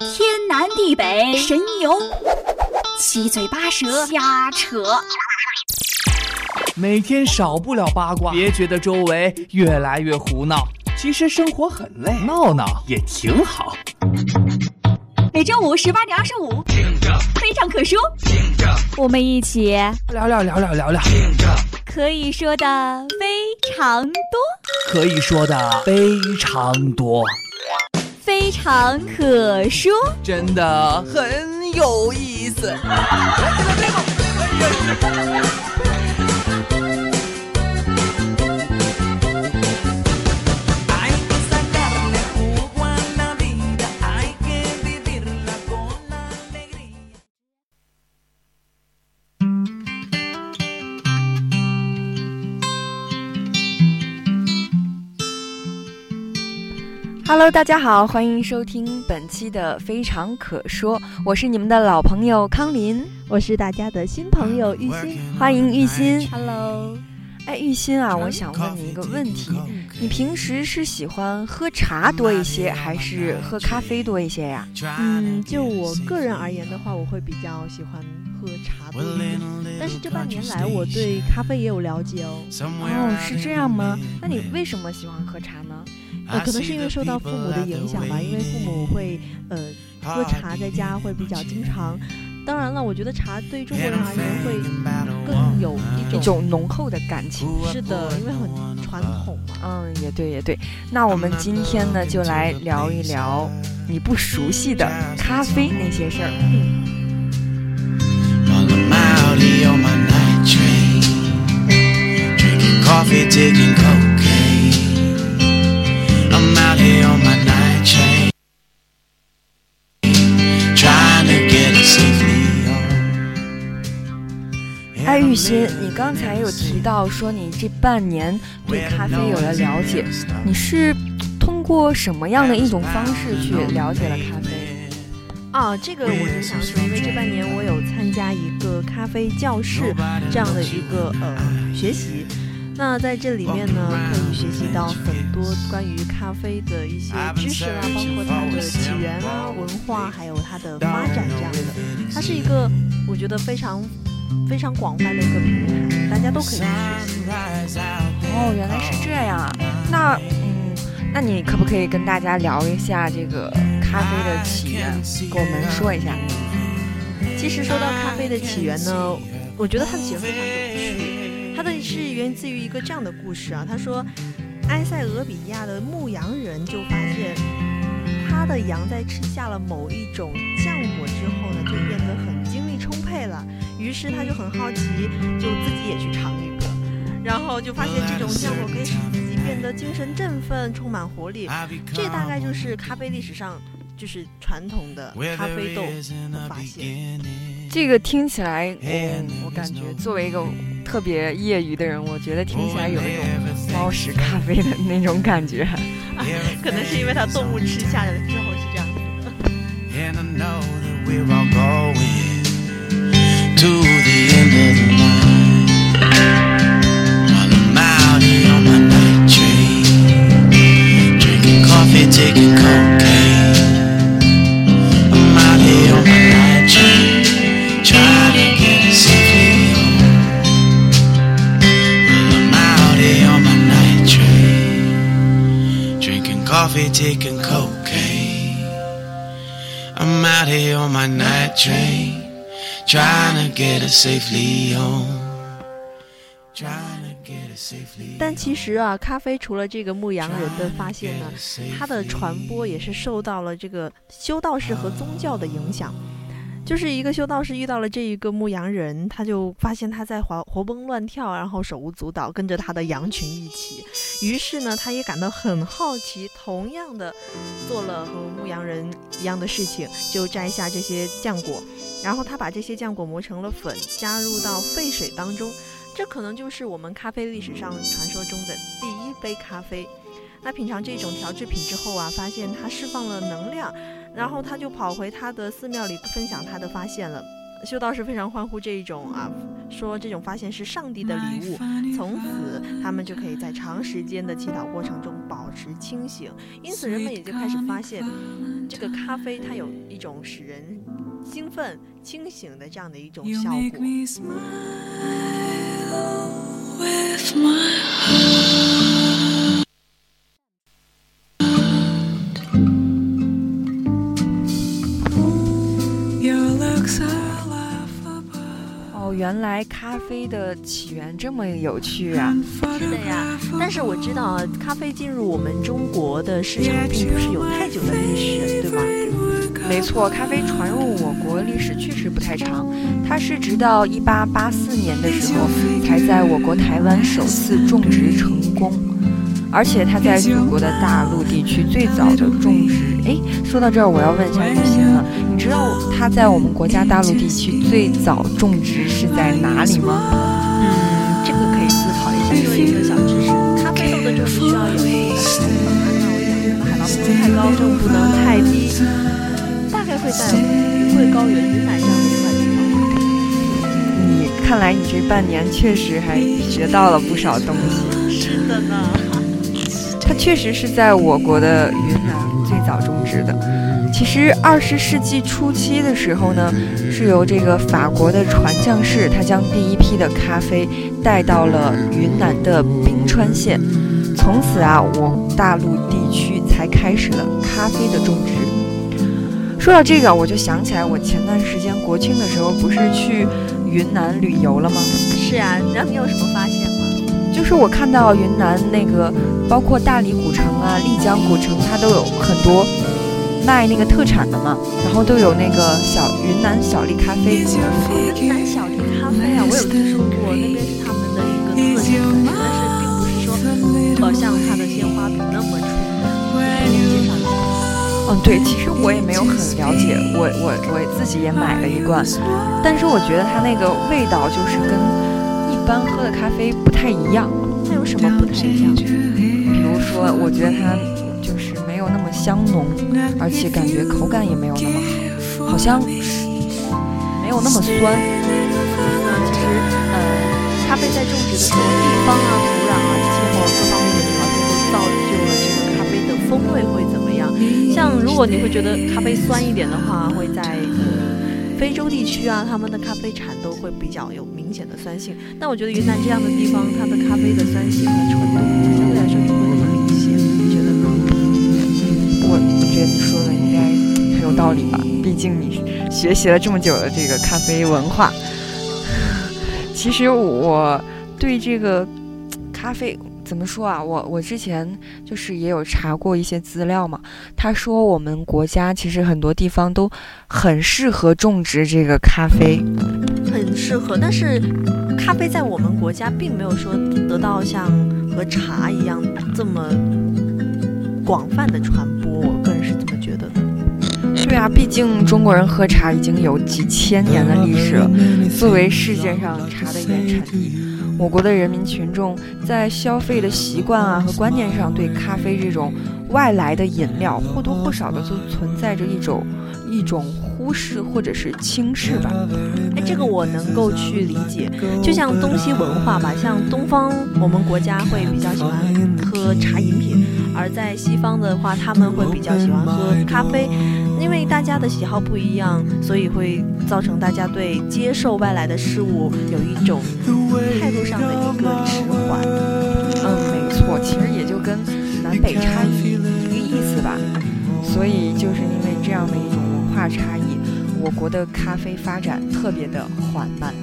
天南地北，神游，七嘴八舌，瞎扯。每天少不了八卦，别觉得周围越来越胡闹，其实生活很累，闹闹也挺好。每周五十八点二十五，非常可说，我们一起聊聊聊聊聊聊，可以说的非常多，可以说的非常多，非常可说，真的很有意思。Hello，大家好，欢迎收听本期的非常可说，我是你们的老朋友康林，我是大家的新朋友玉鑫，欢迎玉鑫。Hello，哎，玉鑫啊，我想问你一个问题，你平时是喜欢喝茶多一些，还是喝咖啡多一些呀？嗯，就我个人而言的话，我会比较喜欢喝茶多一点，但是这半年来我对咖啡也有了解哦。哦，是这样吗？那你为什么喜欢喝茶呢？呃，可能是因为受到父母的影响吧，因为父母会呃喝茶，在家会比较经常。当然了，我觉得茶对中国人而言会更有一种浓厚的感情。是的，因为很传统嘛。嗯，也对，也对。那我们今天呢，就来聊一聊你不熟悉的咖啡那些事儿。哎，玉鑫，你刚才有提到说你这半年对咖啡有了了解，你是通过什么样的一种方式去了解了咖啡？啊，这个我就想说，因为这半年我有参加一个咖啡教室这样的一个呃学习。那在这里面呢，可以学习到很多关于咖啡的一些知识啦，包括它的起源啊、文化，还有它的发展这样的。它是一个我觉得非常非常广泛的一个平台，大家都可以去学习。哦，原来是这样啊。那嗯，那你可不可以跟大家聊一下这个咖啡的起源，给我们说一下？其实说到咖啡的起源呢，我觉得它的起源非常有趣。它的是源自于一个这样的故事啊，他说，埃塞俄比亚的牧羊人就发现，他的羊在吃下了某一种浆果之后呢，就变得很精力充沛了。于是他就很好奇，就自己也去尝一个，然后就发现这种效果可以使自己变得精神振奋，充满活力。这大概就是咖啡历史上就是传统的咖啡豆的发现。这个听起来，嗯，我感觉作为一个特别业余的人，我觉得听起来有一种猫屎咖啡的那种感觉。可能是因为它动物吃下来之后是这样子。Coffee, taking cocaine. I'm out here on my night train, trying to get it safely home. 但其实啊，咖啡除了这个牧羊人的发现呢，它的传播也是受到了这个修道士和宗教的影响。就是一个修道士遇到了这一个牧羊人，他就发现他在活活蹦乱跳，然后手舞足蹈，跟着他的羊群一起。于是呢，他也感到很好奇，同样的做了和牧羊人一样的事情，就摘下这些浆果，然后他把这些浆果磨成了粉，加入到沸水当中。这可能就是我们咖啡历史上传说中的第一杯咖啡。那品尝这种调制品之后啊，发现它释放了能量。然后他就跑回他的寺庙里分享他的发现了，修道士非常欢呼这一种啊，说这种发现是上帝的礼物，从此他们就可以在长时间的祈祷过程中保持清醒，因此人们也就开始发现，这个咖啡它有一种使人兴奋、清醒的这样的一种效果。原来咖啡的起源这么有趣啊！是的呀，但是我知道啊，咖啡进入我们中国的市场并不是有太久的历史，对吧？没错，咖啡传入我国历史确实不太长，它是直到一八八四年的时候才在我国台湾首次种植成功。而且它在祖国的大陆地区最早的种植，哎，说到这儿，我要问一下雨欣了，你知道它在我们国家大陆地区最早种植是在哪里吗？嗯，这个可以思考一下。说一个小知识，咖啡豆的种植需要有一个海拔，那我想海拔不能太高，就不能太低，大概会在云贵高原、云南这样的一块地方。你看来你这半年确实还学到了不少东西。是的呢。它确实是在我国的云南最早种植的。其实二十世纪初期的时候呢，是由这个法国的传教士，他将第一批的咖啡带到了云南的冰川县。从此啊，我大陆地区才开始了咖啡的种植。说到这个，我就想起来，我前段时间国庆的时候不是去云南旅游了吗？是啊，那你有什么发现吗？就是我看到云南那个，包括大理古城啊、丽江古城，它都有很多卖那个特产的嘛，然后都有那个小云南小粒咖啡。云南小粒咖啡啊，我有听说过，那边是他们的一个特产，但是并不是说呃像它的鲜花饼那么出名。介绍一下。嗯，对，其实我也没有很了解，我我我自己也买了一罐，但是我觉得它那个味道就是跟。一般喝的咖啡不太一样，那有什么不太一样？比如说，我觉得它就是没有那么香浓，而且感觉口感也没有那么好，好像没有那么酸。其实，呃，咖啡在种植的时候，地方啊、土壤啊、气候各方面的条件都造就了这个咖啡的风味会怎么样。像如果你会觉得咖啡酸一点的话，会在呃非洲地区啊，他们的咖啡产都会比较有。明显的酸性，但我觉得云南这样的地方，它的咖啡的酸性和纯度相对来说就会那么明显，你觉得呢？我我觉得你说的应该很有道理吧，毕竟你学习了这么久的这个咖啡文化。其实我对这个咖啡。怎么说啊？我我之前就是也有查过一些资料嘛。他说我们国家其实很多地方都很适合种植这个咖啡，很适合。但是咖啡在我们国家并没有说得到像和茶一样这么广泛的传播。我个人是这么觉得的。对啊，毕竟中国人喝茶已经有几千年的历史了，作为世界上茶的原产地。我国的人民群众在消费的习惯啊和观念上，对咖啡这种外来的饮料或多或少的都存在着一种一种忽视或者是轻视吧。哎，这个我能够去理解。就像东西文化吧，像东方我们国家会比较喜欢喝茶饮品，而在西方的话，他们会比较喜欢喝咖啡。因为大家的喜好不一样，所以会造成大家对接受外来的事物有一种态度上的一个迟缓。嗯，没错，其实也就跟南北差异一个意思吧。所以就是因为这样的一种文化差异，我国的咖啡发展特别的缓慢。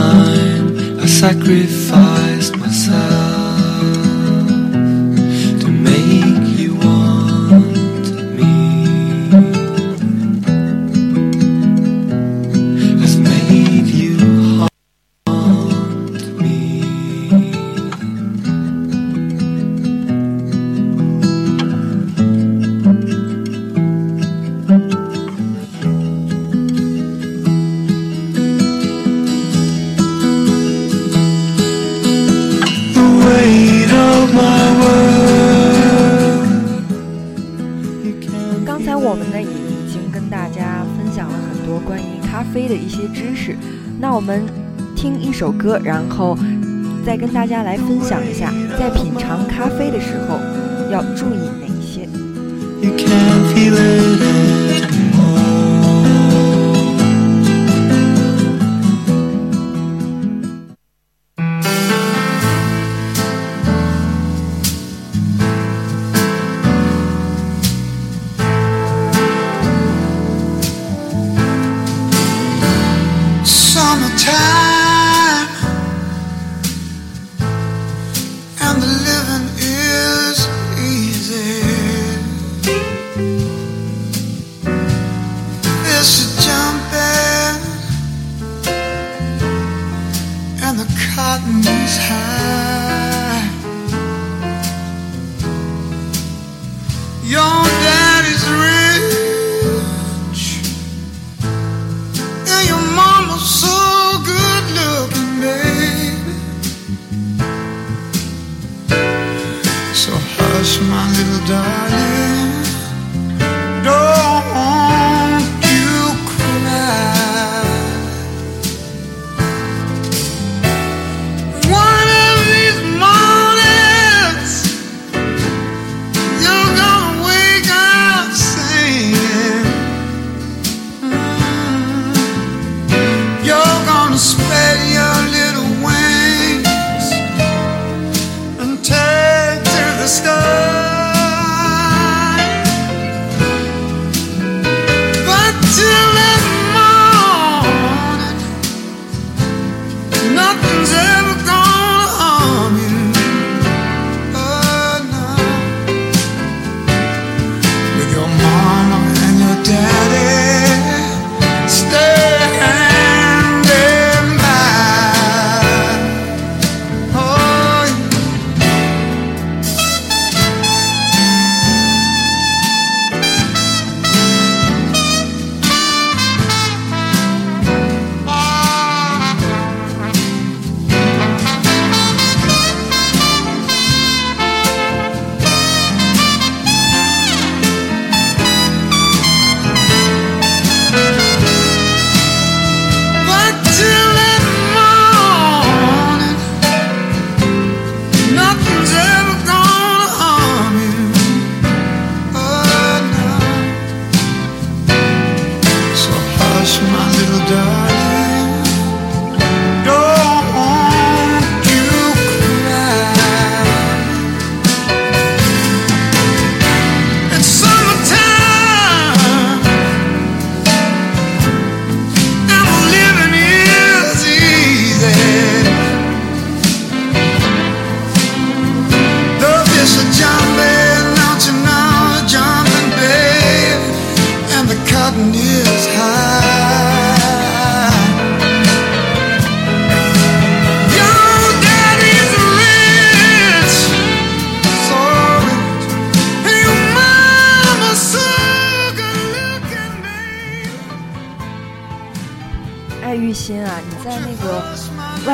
time I sacrificed myself. 刚才我们呢也已经跟大家分享了很多关于咖啡的一些知识那我们听一首歌然后再跟大家来分享一下在品尝咖啡的时候要注意哪些？You can't feel it.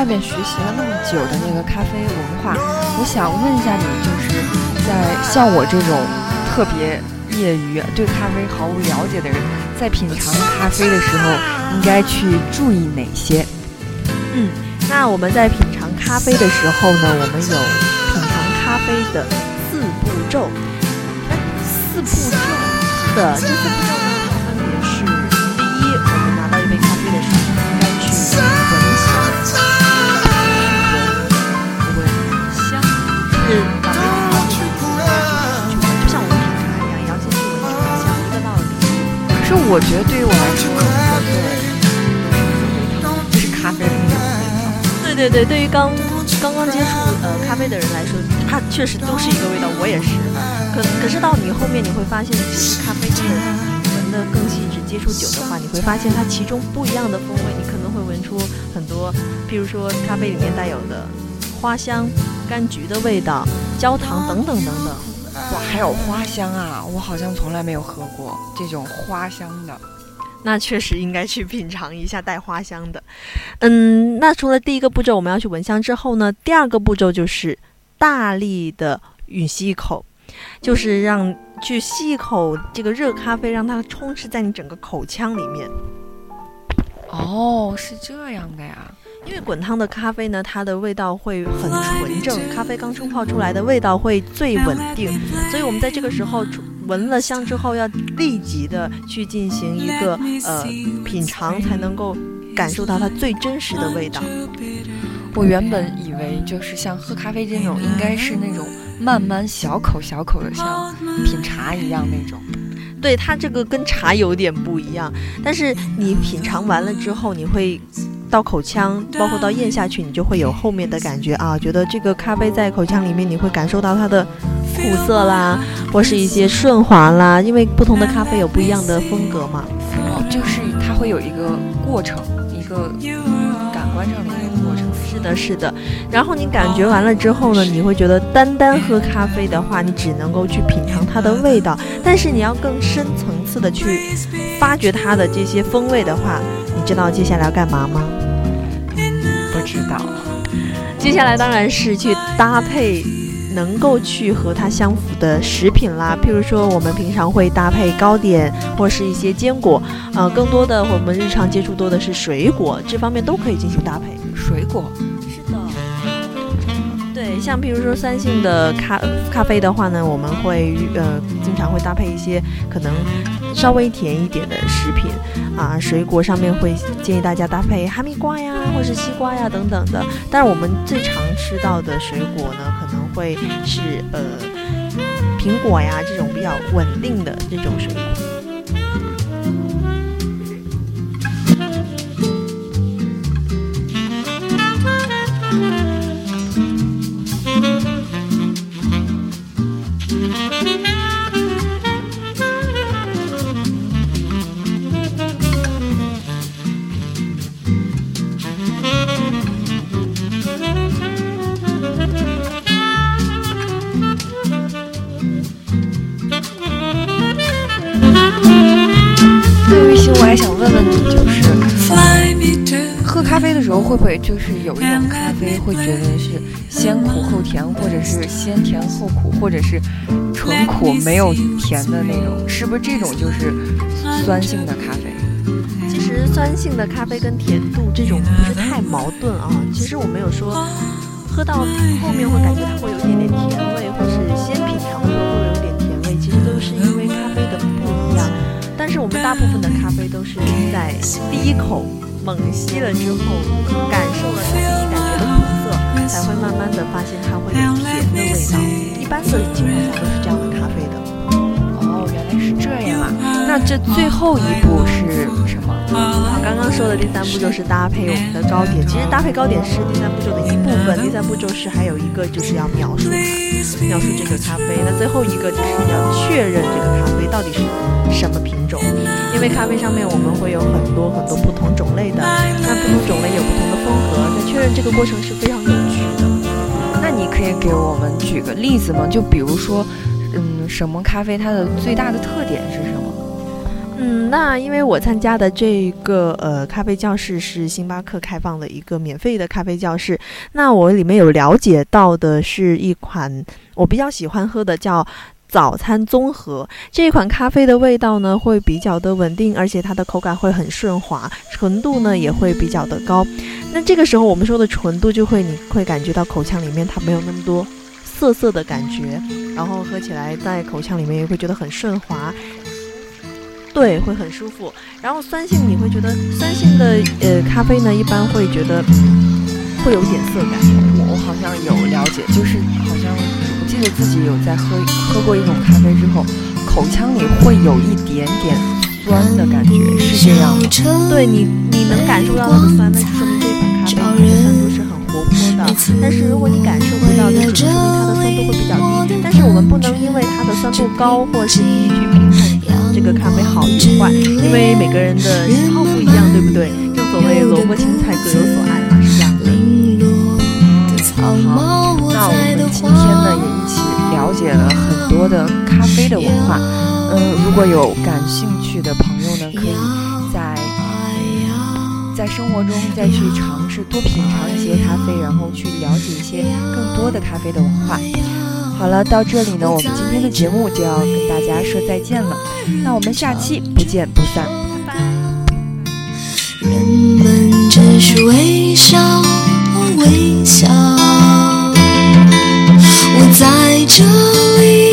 面学习了那么久的那个咖啡文化，我想问一下你，就是在。像我这种特别业余、对咖啡毫无了解的人，在品尝咖啡的时候，应该去注意哪些？嗯，那我们在品尝咖啡的时候呢，我们有品尝咖啡的四步骤。四步骤的这四步骤是。把味道闻进去，就像我们平常一样，也要先去闻茶香。一个道理，可是我觉得对于我来说，就是咖啡的那种味道。对对对，对于刚刚刚接触呃咖啡的人来说，它确实都是一个味道。我也是。可可是到你后面你会发现，其实咖啡真的闻的更细致。接触久的话，你会发现它其中不一样的风味，你可能会闻出很多，譬如说咖啡里面带有的花香、柑橘的味道、焦糖等等等等。哇，还有花香啊！我好像从来没有喝过这种花香的。那确实应该去品尝一下带花香的。嗯，那除了第一个步骤我们要去闻香之后呢，第二个步骤就是大力的吮吸一口，就是让去吸一口这个热咖啡，让它充斥在你整个口腔里面。哦，是这样的呀。因为滚烫的咖啡呢，它的味道会很纯正，咖啡刚冲泡出来的味道会最稳定，所以我们在这个时候闻了香之后，要立即的去进行一个呃品尝，才能够感受到它最真实的味道。我原本以为就是像喝咖啡这种，应该是那种慢慢小口小口的，像品茶一样那种。对，它这个跟茶有点不一样，但是你品尝完了之后，你会。到口腔，包括到咽下去，你就会有后面的感觉啊，觉得这个咖啡在口腔里面，你会感受到它的苦涩啦，或是一些顺滑啦，因为不同的咖啡有不一样的风格嘛。哦，就是它会有一个过程，一个感官上的一个过程。是的，是的。然后你感觉完了之后呢，你会觉得单单喝咖啡的话，你只能够去品尝它的味道，但是你要更深层次的去发掘它的这些风味的话。知道接下来要干嘛吗？不知道。接下来当然是去搭配能够去和它相符的食品啦。譬如说，我们平常会搭配糕点或是一些坚果，呃，更多的我们日常接触多的是水果，这方面都可以进行搭配。水果。像比如说酸性的咖咖啡的话呢，我们会呃经常会搭配一些可能稍微甜一点的食品啊，水果上面会建议大家搭配哈密瓜呀，或是西瓜呀等等的。但是我们最常吃到的水果呢，可能会是呃苹果呀这种比较稳定的这种水果。会不会就是有一种咖啡会觉得是先苦后甜，或者是先甜后苦，或者是纯苦没有甜的那种？是不是这种就是酸性的咖啡？其实酸性的咖啡跟甜度这种不是太矛盾啊。其实我没有说喝到后面会感觉它会有一点点甜味，或是先品尝的时候会有点甜味，其实都是因为咖啡的不一样。但是我们大部分的咖啡都是在第一口。猛吸了之后，感受了它第一感觉的苦涩，才会慢慢的发现它会有甜的味道。一般的情况下都是这样的咖啡的。哦，原来是这样啊！那这最后一步是什么？好，刚刚说的第三步就是搭配我们的糕点。其实搭配糕点是第三步骤的一部分，第三步骤是还有一个就是要描述它，描述这个咖啡。那最后一个就是要确认这个咖啡到底是什么种。因为咖啡上面我们会有很多很多不同种类的，那不同种类有不同的风格，在确认这个过程是非常有趣的。那你可以给我们举个例子吗？就比如说，嗯，什么咖啡它的最大的特点是什么？嗯，那因为我参加的这个呃咖啡教室是星巴克开放的一个免费的咖啡教室，那我里面有了解到的是一款我比较喜欢喝的叫。早餐综合这款咖啡的味道呢，会比较的稳定，而且它的口感会很顺滑，纯度呢也会比较的高。那这个时候我们说的纯度，就会你会感觉到口腔里面它没有那么多涩涩的感觉，然后喝起来在口腔里面也会觉得很顺滑，对，会很舒服。然后酸性你会觉得酸性的呃咖啡呢，一般会觉得会有点涩感。我我好像有了解，就是好像。记得自己有在喝喝过一种咖啡之后，口腔里会有一点点酸的感觉，是这样的。对你，你能感受到它的酸，那就说明这款咖啡它的酸度是很活泼的。但是如果你感受不到那，只能说明它的酸度会比较低。但是我们不能因为它的酸度高或是低去评判这个咖啡好与坏，因为每个人的喜好不一样，对不对？正所谓萝卜青菜各有所爱嘛，是这样的。好，那我们今天呢也一起了解了很多的咖啡的文化。嗯，如果有感兴趣的朋友呢，可以在在生活中再去尝试多品尝一些咖啡，然后去了解一些更多的咖啡的文化。好了，到这里呢，我们今天的节目就要跟大家说再见了。那我们下期不见不散，拜拜。人们只是微笑，微笑。在这里。